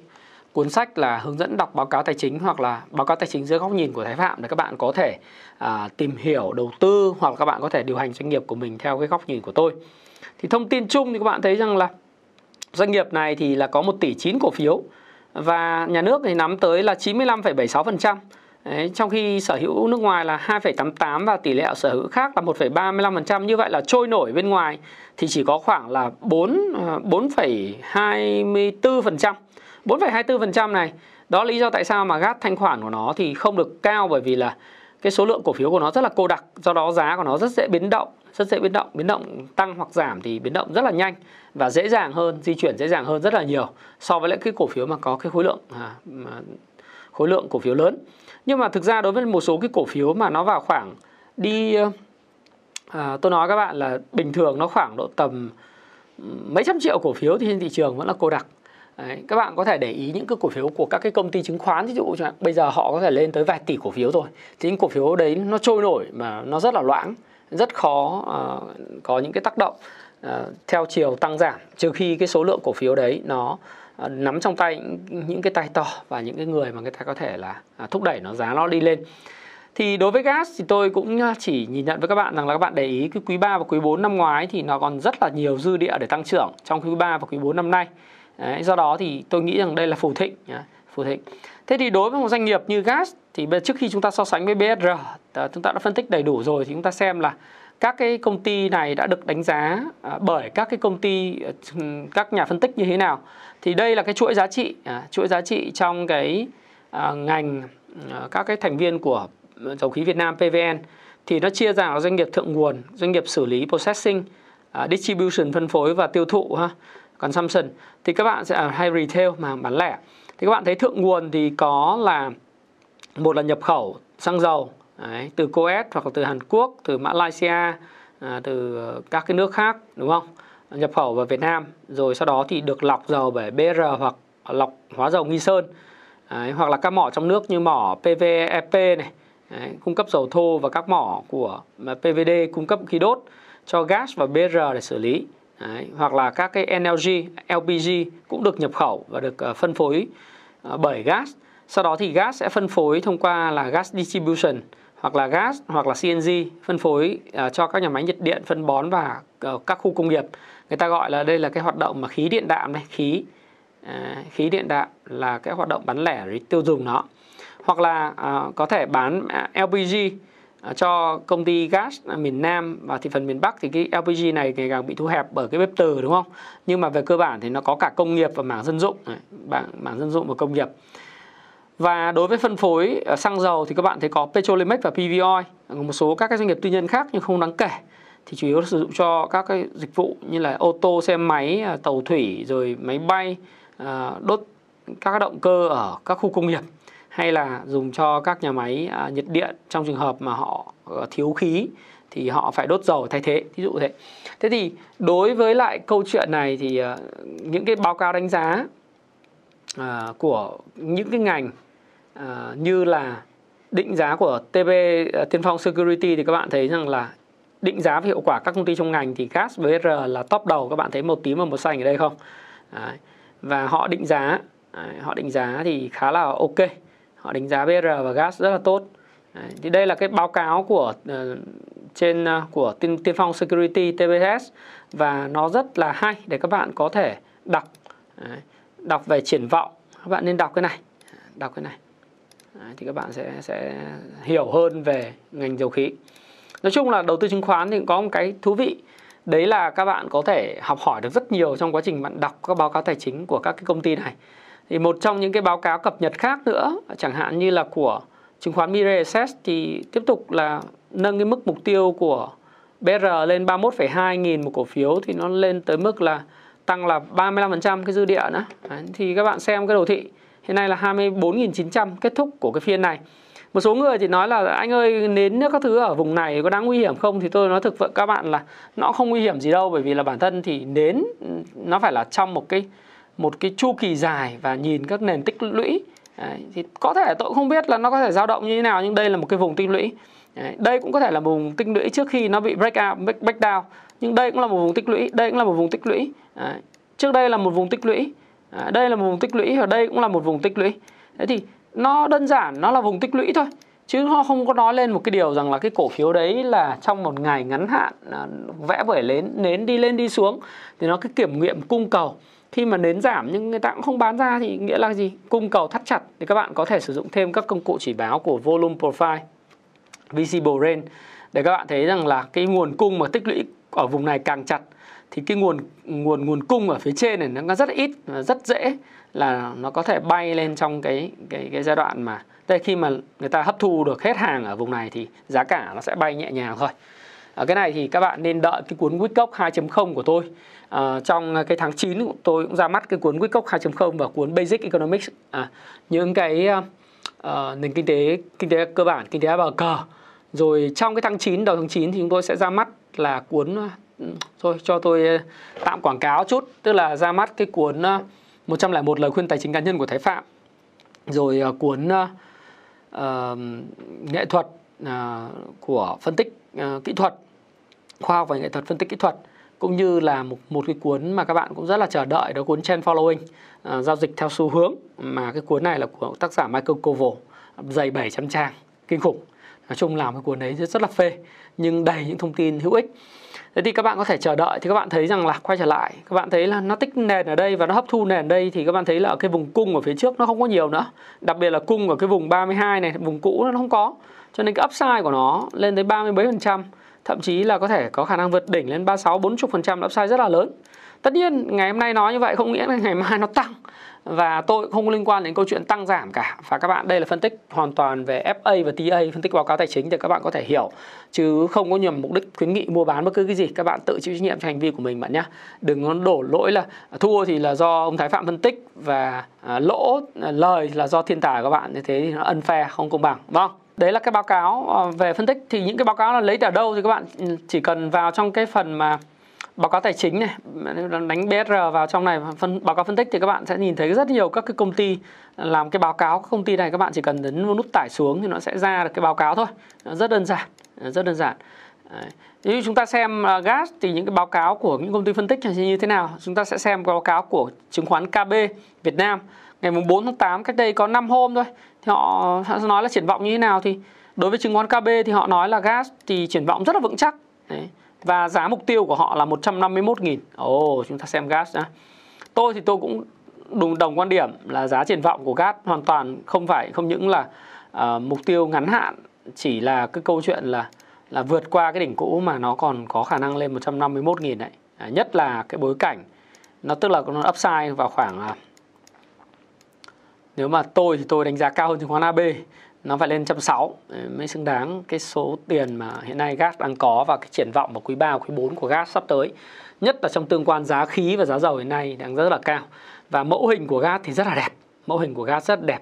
cuốn sách là hướng dẫn đọc báo cáo tài chính hoặc là báo cáo tài chính dưới góc nhìn của Thái Phạm để các bạn có thể à, tìm hiểu đầu tư hoặc các bạn có thể điều hành doanh nghiệp của mình theo cái góc nhìn của tôi. Thì thông tin chung thì các bạn thấy rằng là doanh nghiệp này thì là có 1 tỷ 9 cổ phiếu và nhà nước thì nắm tới là 95,76%. Đấy, trong khi sở hữu nước ngoài là 2,88 và tỷ lệ sở hữu khác là 1,35%. Như vậy là trôi nổi bên ngoài thì chỉ có khoảng là 4 4,24%. 4,24% này đó là lý do tại sao mà gác thanh khoản của nó thì không được cao bởi vì là cái số lượng cổ phiếu của nó rất là cô đặc do đó giá của nó rất dễ biến động rất dễ biến động biến động tăng hoặc giảm thì biến động rất là nhanh và dễ dàng hơn di chuyển dễ dàng hơn rất là nhiều so với lại cái cổ phiếu mà có cái khối lượng à, khối lượng cổ phiếu lớn nhưng mà thực ra đối với một số cái cổ phiếu mà nó vào khoảng đi ờ, à, tôi nói các bạn là bình thường nó khoảng độ tầm mấy trăm triệu cổ phiếu thì trên thị trường vẫn là cô đặc. Đấy, các bạn có thể để ý những cái cổ phiếu của các cái công ty chứng khoán ví dụ chẳng bây giờ họ có thể lên tới vài tỷ cổ phiếu rồi thì những cổ phiếu đấy nó trôi nổi mà nó rất là loãng rất khó uh, có những cái tác động uh, theo chiều tăng giảm trừ khi cái số lượng cổ phiếu đấy nó uh, Ờ, nắm trong tay những, những cái tay to và những cái người mà người ta có thể là à, thúc đẩy nó giá nó đi lên thì đối với gas thì tôi cũng à, chỉ nhìn nhận với các bạn rằng là các bạn để ý cái quý 3 và quý 4 năm ngoái thì nó còn rất là nhiều dư địa để tăng trưởng trong quý 3 và quý 4 năm nay. Đấy, do đó thì tôi nghĩ rằng đây là phù thịnh phù thịnh thế thì đối với một doanh nghiệp như gas thì trước khi chúng ta so sánh với BSR ờ, chúng ta đã phân tích đầy đủ rồi thì chúng ta xem là các cái công ty này đã được đánh giá à, bởi các cái công ty à, các nhà phân tích như thế nào. Thì đây là cái chuỗi giá trị à, chuỗi giá trị trong cái ngành các cái thành viên của dầu khí Việt Nam PVN thì nó chia ra doanh nghiệp thượng nguồn, doanh nghiệp xử lý, processing distribution, phân phối và tiêu thụ, ha, consumption. Thì các bạn sẽ hay retail mà bán lẻ. Thì các bạn thấy thượng nguồn thì có là, một là nhập khẩu xăng dầu đấy, từ Coes hoặc là từ Hàn Quốc từ Malaysia à, từ các cái nước khác đúng không? Nhập khẩu vào Việt Nam rồi sau đó thì được lọc dầu bởi BR hoặc lọc hóa dầu Nghi Sơn. Đấy, hoặc là các mỏ trong nước như mỏ PVEP này. Đấy, cung cấp dầu thô và các mỏ của à, PVD cung cấp khí đốt cho gas và BR để xử lý. Đấy, hoặc là các cái NLG, LPG cũng được nhập khẩu và được à, phân phối à, bởi gas. Sau đó thì gas sẽ phân phối thông qua là gas distribution hoặc là gas hoặc là CNG phân phối uh, cho các nhà máy nhiệt điện phân bón và uh, các khu công nghiệp. Người ta gọi là đây là cái hoạt động mà khí điện đạm này, khí uh, khí điện đạm là cái hoạt động bán lẻ tiêu dùng nó. Hoặc là uh, có thể bán LPG cho công ty gas miền Nam và thị phần miền Bắc thì cái LPG này ngày càng bị thu hẹp bởi cái bếp từ đúng không? Nhưng mà về cơ bản thì nó có cả công nghiệp và mảng dân dụng, bảng mảng dân dụng và công nghiệp. Và đối với phân phối ờ, xăng dầu thì các bạn thấy có Petrolimex và PVOI, ờ, một số các cái doanh nghiệp tư nhân khác nhưng không đáng kể. Thì chủ yếu sử dụng cho các cái dịch vụ như là ô tô, xe máy, ờ, tàu thủy rồi máy bay, đốt các động cơ ở các khu công nghiệp hay là dùng cho các nhà máy nhiệt điện trong trường hợp mà họ thiếu khí thì họ phải đốt dầu thay thế ví dụ thế. Thế thì đối với lại câu chuyện này thì những cái báo cáo đánh giá của những cái ngành à, như là định giá của TB ờ, Tiên Phong Security thì các bạn thấy rằng là định giá về hiệu quả các công ty trong ngành thì gas BR là top đầu các bạn thấy màu tím và màu xanh ở đây không Đấy. và họ định giá Đấy. họ định giá thì khá là ok họ đánh giá BR và gas rất là tốt Đấy. thì đây là cái báo cáo của uh, trên uh, của tiên, tiên phong security TBS và nó rất là hay để các bạn có thể đọc Đấy. đọc về triển vọng các bạn nên đọc cái này đọc cái này Đấy, thì các bạn sẽ sẽ hiểu hơn về ngành dầu khí. Nói chung là đầu tư chứng khoán thì có một cái thú vị. Đấy là các bạn có thể học hỏi được rất nhiều trong quá trình bạn đọc các báo cáo tài chính của các cái công ty này. Thì một trong những cái báo cáo cập nhật khác nữa chẳng hạn như là của chứng khoán Mirae Assets thì tiếp tục là nâng cái mức mục tiêu của BR lên 31,2 nghìn một cổ phiếu thì nó lên tới mức là tăng là 35% cái dư địa nữa. Đấy, thì các bạn xem cái đồ thị hiện nay là 24.900 kết thúc của cái phiên này. Một số người thì nói là anh ơi nến nước các thứ ở vùng này có đáng nguy hiểm không? Thì tôi nói thực với các bạn là nó không nguy hiểm gì đâu bởi vì là bản thân thì nến nó phải là trong một cái một cái chu kỳ dài và nhìn các nền tích lũy. Đấy, thì có thể tôi cũng không biết là nó có thể dao động như thế nào nhưng đây là một cái vùng tích lũy. Đấy, đây cũng có thể là một vùng tích lũy trước khi nó bị break out break, break down. Nhưng đây cũng là một vùng tích lũy đây cũng là một vùng tích lũy. Đấy, trước đây là một vùng tích lũy à, đây là một vùng tích lũy và đây cũng là một vùng tích lũy. Thế thì nó đơn giản nó là vùng tích lũy thôi. Chứ nó không có nói lên một cái điều rằng là cái cổ phiếu đấy là trong một ngày ngắn hạn à, vẽ vẩy lên nến đi lên đi xuống. Thì nó cái kiểm nghiệm cung cầu. Khi mà nến giảm nhưng người ta cũng không bán ra thì nghĩa là gì? Cung cầu thắt chặt. Thì các bạn có thể sử dụng thêm các công cụ chỉ báo của volume profile visible range. Để các bạn thấy rằng là cái nguồn cung mà tích lũy ở vùng này càng chặt thì cái nguồn nguồn nguồn cung ở phía trên này nó rất ít rất dễ là nó có thể bay lên trong cái cái cái giai đoạn mà đây khi mà người ta hấp thu được hết hàng ở vùng này thì giá cả nó sẽ bay nhẹ nhàng thôi. ở cái này thì các bạn nên đợi cái cuốn Wickock 2.0 của tôi. À, trong cái tháng 9 tôi cũng ra mắt cái cuốn Wickock 2.0 và cuốn Basic Economics à, những cái uh, nền kinh tế kinh tế cơ bản, kinh tế bờ cờ. Rồi trong cái tháng 9 đầu tháng 9 thì chúng tôi sẽ ra mắt là cuốn thôi cho tôi ờ, tạm quảng cáo chút, tức là ra mắt cái cuốn ờ, 101 lời khuyên tài chính cá nhân của Thái Phạm. Rồi uh, cuốn uh, nghệ thuật uh, của phân tích uh, kỹ thuật khoa học và nghệ thuật phân tích kỹ thuật cũng như là một một cái cuốn mà các bạn cũng rất là chờ đợi đó cuốn trend following uh, giao dịch theo xu hướng. Mà cái cuốn này là của tác giả Michael Koval dày 700 trang kinh khủng. Nói chung làm cái cuốn đấy rất là phê nhưng đầy những thông tin hữu ích. Thế thì các bạn có thể chờ đợi thì các bạn thấy rằng là quay trở lại. Các bạn thấy là nó tích nền ở đây và nó hấp thu nền ở đây thì các bạn thấy là ở cái vùng cung ở phía trước nó không có nhiều nữa. Đặc biệt là cung ở cái vùng 32 này, vùng cũ nó không có. Cho nên cái upside của nó lên tới 37% thậm chí là có thể có khả năng vượt đỉnh lên 36 40% upside rất là lớn. Tất nhiên, ngày hôm nay nói như vậy không nghĩa là ngày mai nó tăng và tôi không có liên quan đến câu chuyện tăng giảm cả. Và các bạn, đây là phân tích hoàn toàn về FA và TA phân tích báo cáo tài chính để các bạn có thể hiểu. Chứ không có nhằm mục đích khuyến nghị mua bán bất cứ cái gì, các bạn tự chịu trách nhiệm cho hành vi của mình bạn nhé đừng có đổ lỗi là thua thì là do ông Thái Phạm phân tích và à, lỗ à, lời là do thiên tài các bạn. Như thế thì nó unfair, không công bằng vâng đấy là cái báo cáo à, về phân tích. Thì những cái báo cáo là lấy từ đâu thì các bạn ừ, chỉ cần vào trong cái phần mà báo cáo tài chính này đánh BSR vào trong này phân báo cáo phân tích thì các bạn sẽ nhìn thấy rất nhiều các cái công ty làm cái báo cáo các công ty này các bạn chỉ cần nhấn nút tải xuống thì nó sẽ ra được cái báo cáo thôi nó rất đơn giản rất đơn giản Đấy. Nếu chúng ta xem uh, gas thì những cái báo cáo của những công ty phân tích là như thế nào? Chúng ta sẽ xem báo cáo của chứng khoán KB Việt Nam ngày 4 tháng 8 cách đây có 5 hôm thôi. Thì họ, họ nói là triển vọng như thế nào thì đối với chứng khoán KB thì họ nói là gas thì triển vọng rất là vững chắc. Đấy và giá mục tiêu của họ là 151.000. Ồ, oh, chúng ta xem gas nhá. Tôi thì tôi cũng đồng đồng quan điểm là giá triển vọng của gas hoàn toàn không phải không những là uh, mục tiêu ngắn hạn chỉ là cái câu chuyện là là vượt qua cái đỉnh cũ mà nó còn có khả năng lên 151.000 đấy. À, nhất là cái bối cảnh nó tức là nó upside vào khoảng là nếu mà tôi thì tôi đánh giá cao hơn chứng khoán AB nó phải lên 160 mới xứng đáng cái số tiền mà hiện nay gas đang có và cái triển vọng vào quý 3 quý 4 của gas sắp tới. Nhất là trong tương quan giá khí và giá dầu hiện nay đang rất là cao. Và mẫu hình của gas thì rất là đẹp. mẫu hình của gas rất đẹp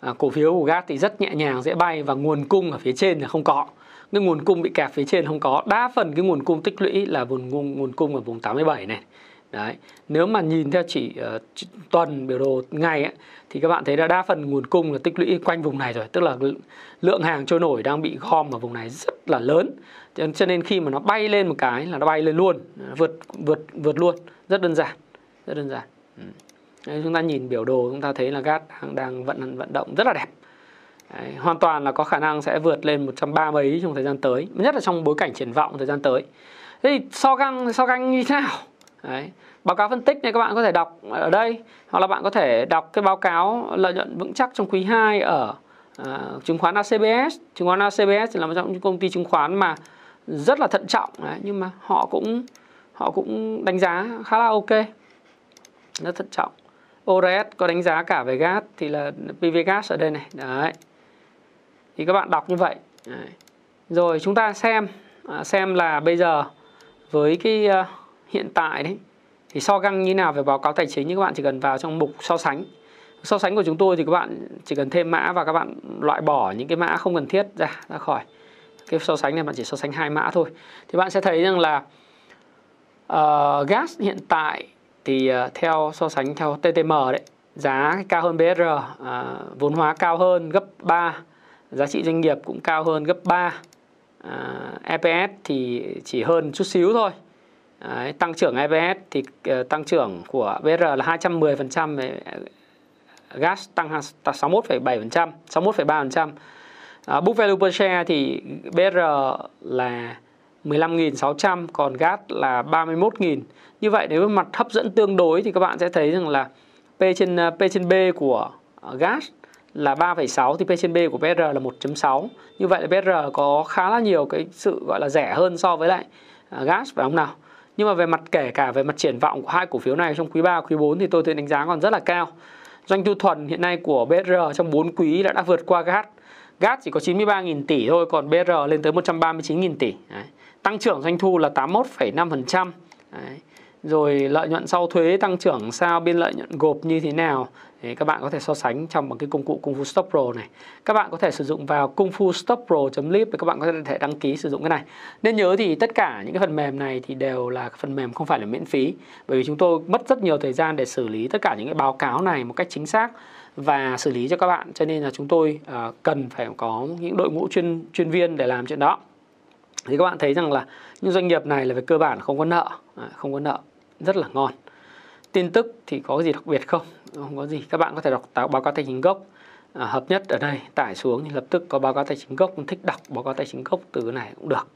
à, cổ phiếu của gas thì rất nhẹ nhàng dễ bay và nguồn cung ở phía trên là không có cái nguồn cung bị kẹp phía trên không có đa phần cái nguồn cung tích lũy là vùng nguồn, nguồn cung ở vùng 87 này đấy nếu mà nhìn theo chỉ uh, tuần biểu đồ ngày ấy, thì các bạn thấy là đa phần nguồn cung là tích lũy quanh vùng này rồi tức là lượng hàng trôi nổi đang bị gom ở vùng này rất là lớn. Cho nên khi mà nó bay lên một cái là nó bay lên luôn vượt vượt vượt luôn. Rất đơn giản rất đơn giản. Ừ. Đấy, chúng ta nhìn biểu đồ chúng ta thấy là gas đang đang vận vận động rất là đẹp. Đấy, hoàn toàn là có khả năng sẽ vượt lên 130 mấy trong thời gian tới nhất là trong bối cảnh triển vọng thời gian tới. Thế thì so căng so căng như thế nào Đấy. báo cáo phân tích này các bạn có thể đọc ở đây hoặc là bạn có thể đọc cái báo cáo lợi nhuận vững chắc trong quý 2 ở uh, chứng khoán ACBS chứng khoán ACBS là một trong những công ty chứng khoán mà rất là thận trọng đấy, nhưng mà họ cũng họ cũng đánh giá khá là ok. Rất thận trọng. ORS có đánh giá cả về gas thì là PV gas ở đây này. Đấy. Thì các bạn đọc như vậy. Đấy. rồi chúng ta xem à, xem là bây giờ với cái uh, hiện tại đấy. Thì so găng như nào về báo cáo tài chính thì các bạn chỉ cần vào trong mục so sánh. So sánh của chúng tôi thì các bạn chỉ cần thêm mã và các bạn loại bỏ những cái mã không cần thiết ra ra khỏi. Cái so sánh này bạn chỉ so sánh hai mã thôi. Thì bạn sẽ thấy rằng là uh, gas hiện tại thì uh, theo so sánh theo TTM đấy giá cao hơn BR uh, ờ, vốn hóa cao hơn gấp 3 giá trị doanh nghiệp cũng cao hơn gấp 3 uh, EPS thì chỉ hơn chút xíu thôi. Đấy, tăng trưởng EPS thì uh, tăng trưởng của BR là 210% ờ, gas tăng 61,7%, 61,3%. Uh, book value per share thì BR là 15.600 còn gas là 31.000. Như vậy nếu mặt hấp dẫn tương đối thì các bạn sẽ thấy rằng là P trên ờ, P trên B của gas là 3,6 thì P trên B của BR là 1.6. Như vậy là BR có khá là nhiều cái sự gọi là rẻ hơn so với lại gas phải không nào? Nhưng mà về mặt kể cả về mặt triển vọng của hai cổ phiếu này trong quý 3 quý 4 thì tôi thấy đánh giá còn rất là cao. Doanh thu thuần hiện nay của BR trong 4 quý đã đã vượt qua GAT. GAT chỉ có 93.000 tỷ thôi còn BR lên tới 139.000 tỷ. Đấy. Tăng trưởng doanh thu là 81,5%. Đấy. Rồi lợi nhuận sau thuế tăng trưởng sao biên lợi nhuận gộp như thế nào Đấy, các bạn có thể so sánh trong một cái công cụ Kung Fu Stop Pro này. Các bạn có thể sử dụng vào kung fu stop pro.lib để các bạn có thể đăng ký sử dụng cái này. Nên nhớ thì tất cả những cái phần mềm này thì đều là phần mềm không phải là miễn phí bởi vì chúng tôi mất rất nhiều thời gian để xử lý tất cả những cái báo cáo này một cách chính xác và xử lý cho các bạn cho nên là chúng tôi uh, cần phải có những đội ngũ chuyên chuyên viên để làm chuyện đó thì các bạn thấy rằng là những doanh nghiệp này là về cơ bản không có nợ à, không có nợ rất là ngon tin tức thì có gì đặc biệt không? Không có gì. Các bạn có thể đọc báo cáo tài chính gốc à, hợp nhất ở đây tải xuống thì lập tức có báo cáo tài chính gốc. Thích đọc báo cáo tài chính gốc từ cái này cũng được.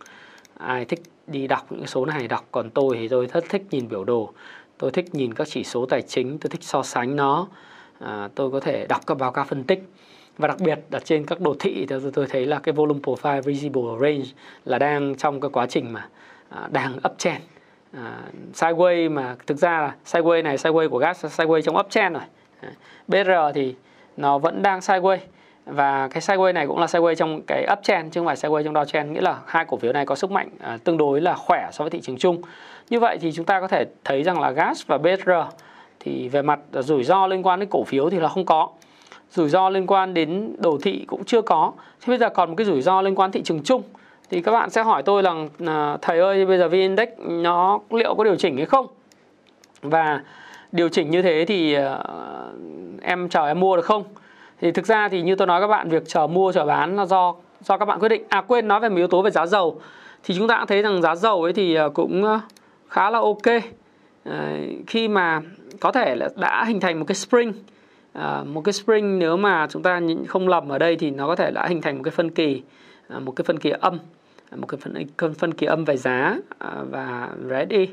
Ai thích đi đọc những số này đọc. Còn tôi thì tôi rất thích nhìn biểu đồ. Tôi thích nhìn các chỉ số tài chính tôi thích so sánh nó. À, tôi có thể đọc các báo cáo phân tích. Và đặc biệt ở trên các đồ thị thì tôi thấy là cái volume profile visible range là đang trong cái quá trình mà à, đang uptrend à, sideway mà thực ra là sideway này sideway của gas sideway trong uptrend rồi. BR thì nó vẫn đang sideway và cái sideway này cũng là sideway trong cái uptrend chứ không phải sideway trong downtrend nghĩa là hai cổ phiếu này có sức mạnh à, tương đối là khỏe so với thị trường chung. Như vậy thì chúng ta có thể thấy rằng là gas và BR thì về mặt rủi ro liên quan đến cổ phiếu thì là không có. Rủi ro liên quan đến đồ thị cũng chưa có. Thế bây giờ còn một cái rủi ro liên quan thị trường chung thì các bạn sẽ hỏi tôi rằng à, thầy ơi, bây giờ VN Index nó liệu có điều chỉnh hay không? Và điều chỉnh như thế thì à, em chờ em mua được không? Thì thực ra thì như tôi nói các bạn, việc chờ mua, chờ bán là do do các bạn quyết định. À quên nói về một yếu tố về giá dầu. Thì chúng ta cũng thấy rằng giá dầu ấy thì à, cũng khá là ok. Khi mà có thể là đã hình thành một cái spring một cái spring nếu mà chúng ta không lầm ở đây thì nó có thể đã hình thành một cái phân kỳ. À, một cái phân kỳ âm à, một cái phân phân kỳ âm về giá à, và ready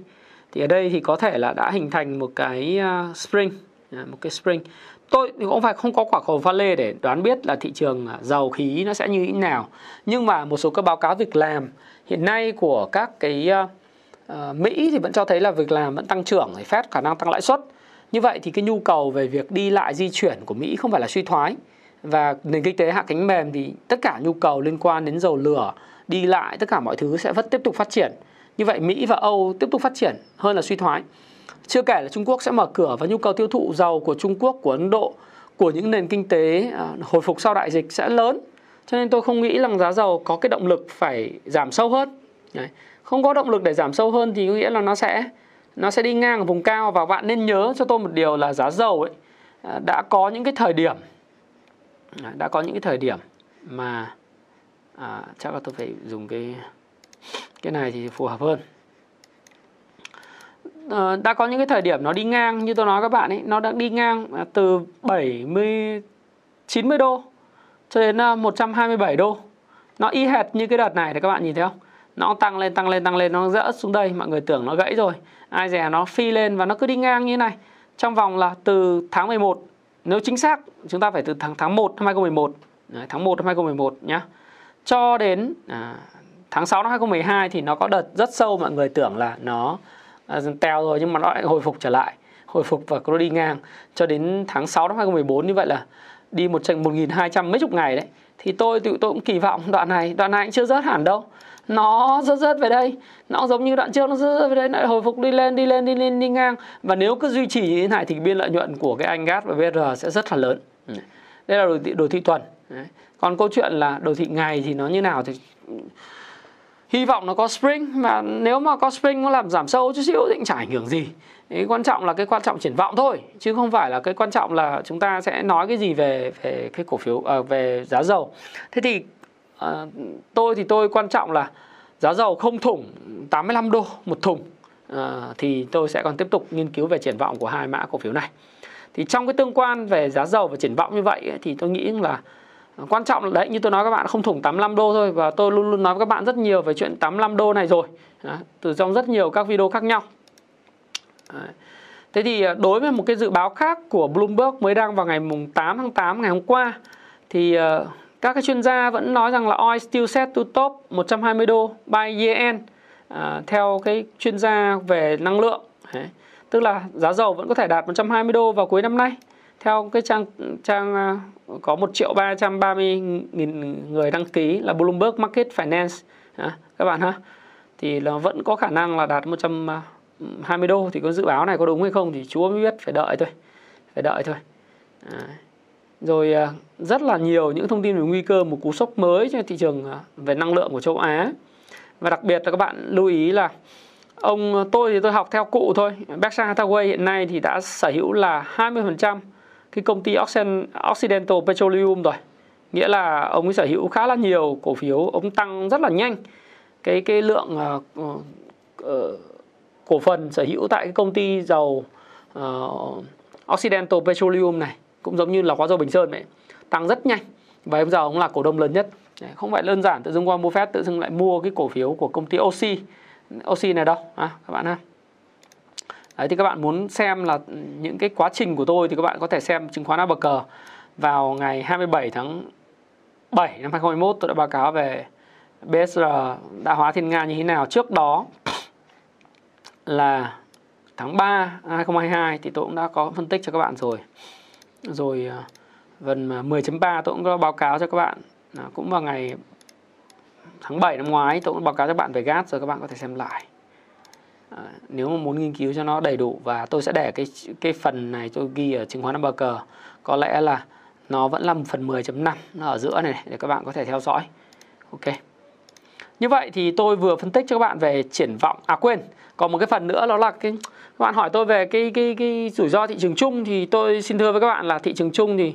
thì ở đây thì có thể là đã hình thành một cái spring một cái spring. Tôi thì cũng phải không có quả cầu pha lê để đoán biết là thị trường dầu khí nó sẽ như thế nào. Nhưng mà một số các báo cáo việc làm hiện nay của các cái uh, Mỹ thì vẫn cho thấy là việc làm vẫn tăng trưởng thì Fed khả năng tăng lãi suất. Như vậy thì cái nhu cầu về việc đi lại di chuyển của Mỹ không phải là suy thoái và nền kinh tế hạ cánh mềm thì tất cả nhu cầu liên quan đến dầu lửa, đi lại, tất cả mọi thứ sẽ vẫn tiếp tục phát triển. Như vậy, Mỹ và Âu tiếp tục phát triển hơn là suy thoái. Chưa kể là Trung Quốc sẽ mở cửa và nhu cầu tiêu thụ dầu của Trung Quốc, của Ấn Độ, của những nền kinh tế à, hồi phục sau đại dịch sẽ lớn. Cho nên tôi không nghĩ rằng giá dầu có cái động lực phải giảm sâu hơn. Đấy. không có động lực để giảm sâu hơn thì có nghĩa là nó sẽ nó sẽ đi ngang ở vùng cao. Và bạn nên nhớ cho tôi một điều là giá dầu ấy à, đã có những cái thời điểm À, đã có những cái thời điểm mà à, chắc là tôi phải dùng cái cái này thì phù hợp hơn. À, đã có những cái thời điểm nó đi ngang như tôi nói các bạn ấy nó đang đi ngang à, từ 70 90 đô cho đến à, 127 đô. Nó y hệt như cái đợt này thì các bạn nhìn thấy không? Nó tăng lên tăng lên tăng lên nó rỡ xuống đây. Mọi người tưởng nó gãy rồi. Ai dè nó phi lên và nó cứ đi ngang như này. Trong vòng là từ tháng 11 nếu chính xác chúng ta phải từ tháng tháng 1 năm 2011 Đấy, tháng 1 năm 2011 nhá. Cho đến à, tháng 6 năm 2012 thì nó có đợt rất sâu mọi người tưởng là nó à, teo rồi nhưng mà nó lại hồi phục trở lại hồi phục và nó đi ngang. Cho đến tháng 6 năm 2014 như vậy là đi một trận 1.200 mấy chục ngày đấy. Thì tôi tự tôi cũng kỳ vọng đoạn này đoạn này cũng chưa rớt hẳn đâu nó rớt rớt về đây. Nó giống như đoạn trước nó rớt rớt về đây. Lại hồi phục đi lên đi lên đi lên đi ngang. Và nếu cứ duy trì như thế này thì biên lợi nhuận của cái anh gas và VR sẽ rất là lớn. Đây là đồ thị, đồ thị tuần. Đấy. còn câu chuyện là đồ thị ngày thì nó như nào thì hy vọng nó có spring. Mà nếu mà có spring nó làm giảm sâu chút xíu thì cũng chả ảnh hưởng gì. Cái quan trọng là cái quan trọng triển vọng thôi chứ không phải là cái quan trọng là chúng ta sẽ nói cái gì về về cái cổ phiếu à, về giá dầu. Thế thì à, tôi thì tôi quan trọng là giá dầu không thủng 85 đô một thùng. À, thì tôi sẽ còn tiếp tục nghiên cứu về triển vọng của hai mã cổ phiếu này. Thì trong cái tương quan về giá dầu và triển vọng như vậy ấy, thì tôi nghĩ là quan trọng là đấy như tôi nói các bạn không thủng 85 đô thôi. Và tôi luôn luôn nói với các bạn rất nhiều về chuyện 85 đô này rồi. Đấy, từ trong rất nhiều các video khác nhau. Đấy. Thế thì ờ, đối với một cái dự báo khác của Bloomberg mới đăng vào ngày mùng 8 tháng 8 ngày hôm qua thì uh, các cái chuyên gia vẫn nói rằng là oil still set to top 120 đô by year end à, theo cái chuyên gia về năng lượng. Đấy. Tức là giá dầu vẫn có thể đạt 120 đô vào cuối năm nay. Theo cái trang trang à, có 1 triệu 330 nghìn người đăng ký là Bloomberg Market Finance. À, các bạn ha thì nó vẫn có khả năng là đạt 120 đô. Thì có dự báo này có đúng hay không thì Chúa mới biết phải đợi thôi. Phải đợi thôi. À, rồi à, rất là nhiều những thông tin về nguy cơ một cú sốc mới cho thị trường à, về năng lượng của châu Á. Và đặc biệt là các bạn lưu ý là ông à, tôi thì tôi học theo cụ thôi. Berkshire Hathaway hiện nay thì đã sở hữu là 20% cái công ty Occidental Petroleum rồi. Nghĩa là ông ấy sở hữu khá là nhiều cổ phiếu ông tăng rất là nhanh cái cái lượng uh, uh, cổ phần sở hữu tại cái công ty dầu uh, Occidental Petroleum này cũng giống như là hóa dầu Bình Sơn vậy tăng rất nhanh. Và bây giờ ông là cổ đông lớn nhất. Không phải đơn giản tự dưng Warren Buffett tự dưng lại mua cái cổ phiếu của công ty Oxy. Oxy này đâu? À, các bạn ha. Đấy thì các bạn muốn xem là những cái quá trình của tôi thì các bạn có thể xem chứng khoán ABG vào ngày 27 tháng 7 năm 2021 tôi đã báo cáo về BSR đã hóa thiên nga như thế nào. Trước đó là tháng 3 2022 thì tôi cũng đã có phân tích cho các bạn rồi. Rồi à, phần 10.3 à, tôi cũng có báo cáo cho các bạn. À, cũng vào ngày tháng 7 năm ngoái tôi cũng báo cáo cho các bạn về gas rồi các bạn có thể xem lại. À, nếu mà muốn nghiên cứu cho nó đầy đủ và tôi sẽ để cái cái phần này tôi ghi ở chứng khoán number cờ có lẽ là nó vẫn là một phần 10.5 nó ở giữa này để các bạn có thể theo dõi ok như vậy thì tôi vừa phân tích cho các bạn về triển vọng. À quên còn một cái phần nữa đó là cái các bạn hỏi tôi về cái cái cái rủi ro thị trường chung thì tôi xin thưa với các bạn là thị trường chung thì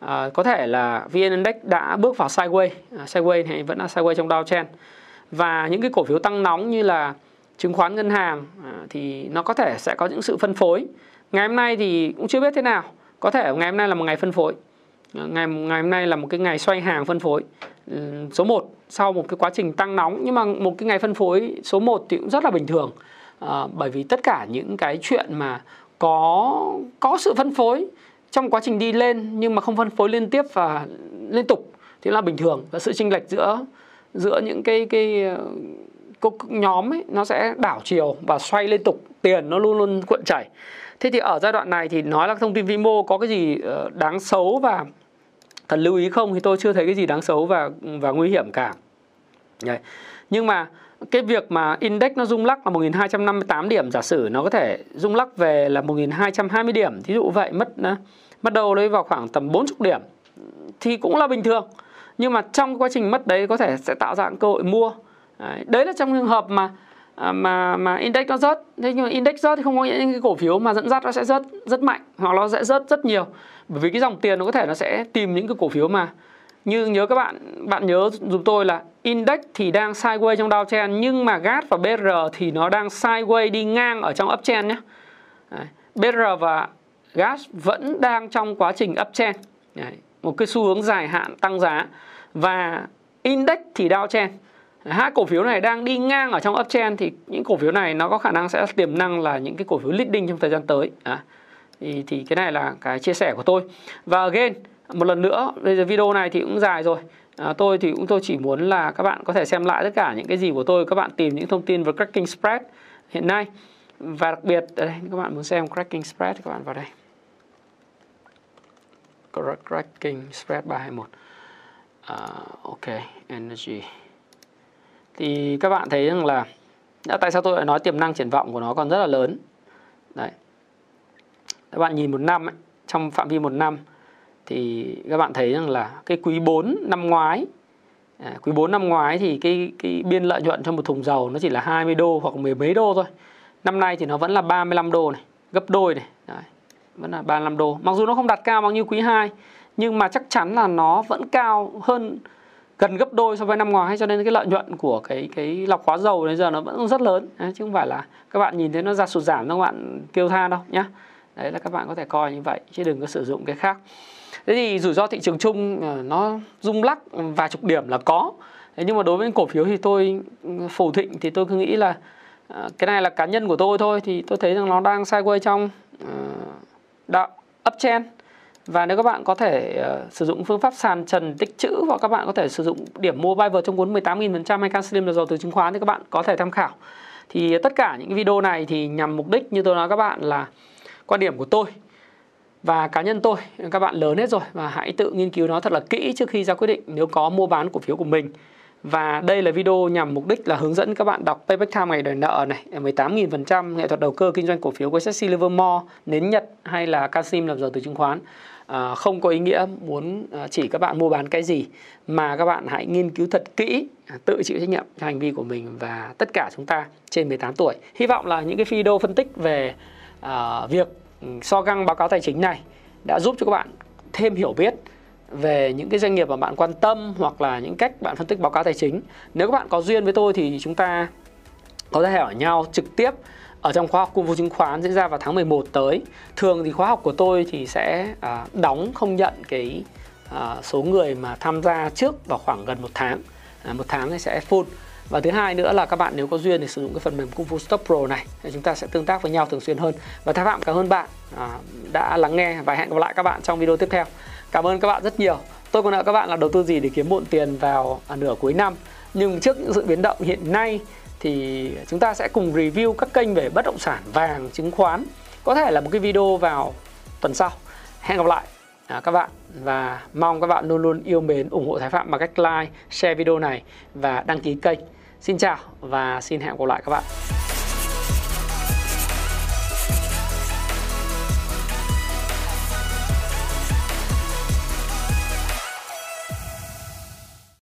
à, có thể là VN Index đã bước vào sideways à, sideways này vẫn là sideways trong downtrend. Và những cái cổ phiếu tăng nóng như là chứng khoán ngân hàng à, thì nó có thể sẽ có những sự phân phối. Ngày hôm nay thì cũng chưa biết thế nào. Có thể ngày hôm nay là một ngày phân phối ngày ngày hôm nay là một cái ngày xoay hàng phân phối. Ừ, số 1 sau một cái quá trình tăng nóng nhưng mà một cái ngày phân phối số 1 thì cũng rất là bình thường. À, bởi vì tất cả những cái chuyện mà có có sự phân phối trong quá trình đi lên nhưng mà không phân phối liên tiếp và liên tục thì là bình thường. Và sự chênh lệch giữa giữa những cái cái ờ, nhóm ấy nó sẽ đảo chiều và xoay liên tục. Tiền nó luôn luôn cuộn chảy. Thế thì ở giai đoạn này thì nói là thông tin vĩ mô có cái gì ờ, đáng xấu và thật lưu ý không thì tôi chưa thấy cái gì đáng xấu và và nguy hiểm cả. Đấy. nhưng mà cái việc mà index nó rung lắc là 1258 điểm giả sử nó có thể rung lắc về là 1220 điểm thí dụ vậy mất mất đầu đấy vào khoảng tầm 40 điểm thì cũng là bình thường. Nhưng mà trong quá trình mất đấy có thể sẽ tạo ra cơ hội mua. Đấy, đấy là trong trường hợp mà à, mà mà index nó rớt. Thế nhưng mà index rớt thì không có những cái cổ phiếu mà dẫn dắt nó sẽ rớt rất mạnh hoặc nó sẽ rớt rất nhiều bởi vì cái dòng tiền nó có thể nó sẽ tìm những cái cổ phiếu mà như nhớ các bạn bạn nhớ giúp tôi là index thì đang sideways trong downtrend, nhưng mà GAT và BR thì nó đang sideways đi ngang ở trong uptrend nhé Đấy. BR và GAT vẫn đang trong quá trình uptrend Đấy. một cái xu hướng dài hạn tăng giá và index thì downtrend hai cổ phiếu này đang đi ngang ở trong uptrend thì những cổ phiếu này nó có khả năng sẽ tiềm năng là những cái cổ phiếu leading trong thời gian tới à thì, thì cái này là cái chia sẻ của tôi. Và again một lần nữa bây giờ video này thì cũng dài rồi. À, tôi thì cũng tôi chỉ muốn là các bạn có thể xem lại tất cả những cái gì của tôi các bạn tìm những thông tin về cracking spread hiện nay. Và đặc biệt đây các bạn muốn xem cracking spread thì các bạn vào đây. Cracking spread 321 uh, à, ok energy. Thì các bạn thấy rằng là đã tại sao tôi lại nói tiềm năng triển vọng của nó còn rất là lớn? Đấy các bạn nhìn một năm ấy, trong phạm vi một năm thì các bạn thấy rằng là cái quý 4 năm ngoái à, quý 4 năm ngoái thì cái cái biên lợi nhuận cho một thùng dầu nó chỉ là 20 đô hoặc mười mấy đô thôi. Năm nay thì nó vẫn là 35 đô này gấp đôi này Đấy, vẫn là 35 đô. Mặc dù nó không đạt cao bằng như quý 2 nhưng mà chắc chắn là nó vẫn cao hơn gần gấp đôi so với năm ngoái cho nên cái lợi nhuận của cái cái lọc hóa dầu bây giờ nó vẫn rất lớn. Đấy, chứ không phải là các bạn nhìn thấy nó ra sụt giảm các bạn kêu than đâu nhá đấy là các bạn có thể coi như vậy chứ đừng có sử dụng cái khác. Thế thì rủi ro thị trường chung ờ, nó rung lắc vài chục điểm là có. Thế nhưng mà đối với cổ phiếu thì tôi ừ, phủ thịnh thì tôi cứ nghĩ là ờ, cái này là cá nhân của tôi thôi thì tôi thấy rằng nó đang sideways trong ờ, đạo uptrend. Và nếu các bạn có thể uh, sử dụng phương pháp sàn trần tích chữ hoặc các bạn có thể sử dụng điểm mua buy trong cuốn 18.000% hay CanSlim là dầu từ chứng khoán thì các bạn có thể tham khảo. Thì tất cả những video này thì nhằm mục đích như tôi nói các bạn là quan điểm của tôi và cá nhân tôi. Các bạn lớn hết rồi và hãy tự nghiên cứu nó thật là kỹ trước khi ra quyết định nếu có mua bán cổ phiếu của mình. Và đây là video nhằm mục đích là hướng dẫn các bạn đọc Payback Time ngày đòi nợ này 18.000% nghệ thuật đầu cơ kinh doanh cổ phiếu của Jesse Livermore nến Nhật hay là Casim làm giàu từ chứng khoán. À, không có ý nghĩa muốn à, chỉ các bạn mua bán cái gì mà các bạn hãy nghiên cứu thật kỹ à, tự chịu trách nhiệm cho hành vi của mình và tất cả chúng ta trên 18 tuổi. Hy vọng là những cái video phân tích về à, việc ừ, so găng báo cáo tài chính này đã giúp cho các bạn thêm hiểu biết về những cái doanh nghiệp mà bạn quan tâm hoặc là những cách bạn phân tích báo cáo tài chính. Nếu các bạn có duyên với tôi thì chúng ta có thể hỏi nhau trực tiếp ở trong khóa học cung vụ chứng khoán diễn ra vào tháng 11 tới. Thường thì khóa học của tôi thì sẽ à, đóng không nhận cái à, số người mà tham gia trước vào khoảng gần một tháng. À, một tháng thì sẽ full và thứ hai nữa là các bạn nếu có duyên thì sử dụng cái phần mềm Kung Fu Stop Pro này. Thì chúng ta sẽ tương tác với nhau thường xuyên hơn. Và thái phạm cảm ơn bạn à, đã lắng nghe và hẹn gặp lại các bạn trong video tiếp theo. Cảm ơn các bạn rất nhiều. Tôi còn nợ các bạn là đầu tư gì để kiếm muộn tiền vào à, nửa cuối năm. Nhưng trước những sự biến động hiện nay thì chúng ta sẽ cùng review các kênh về bất động sản vàng chứng khoán. Có thể là một cái video vào tuần sau. Hẹn gặp lại à, các bạn. Và mong các bạn luôn luôn yêu mến ủng hộ Thái Phạm bằng cách like, share video này và đăng ký kênh. Xin chào và xin hẹn gặp lại các bạn.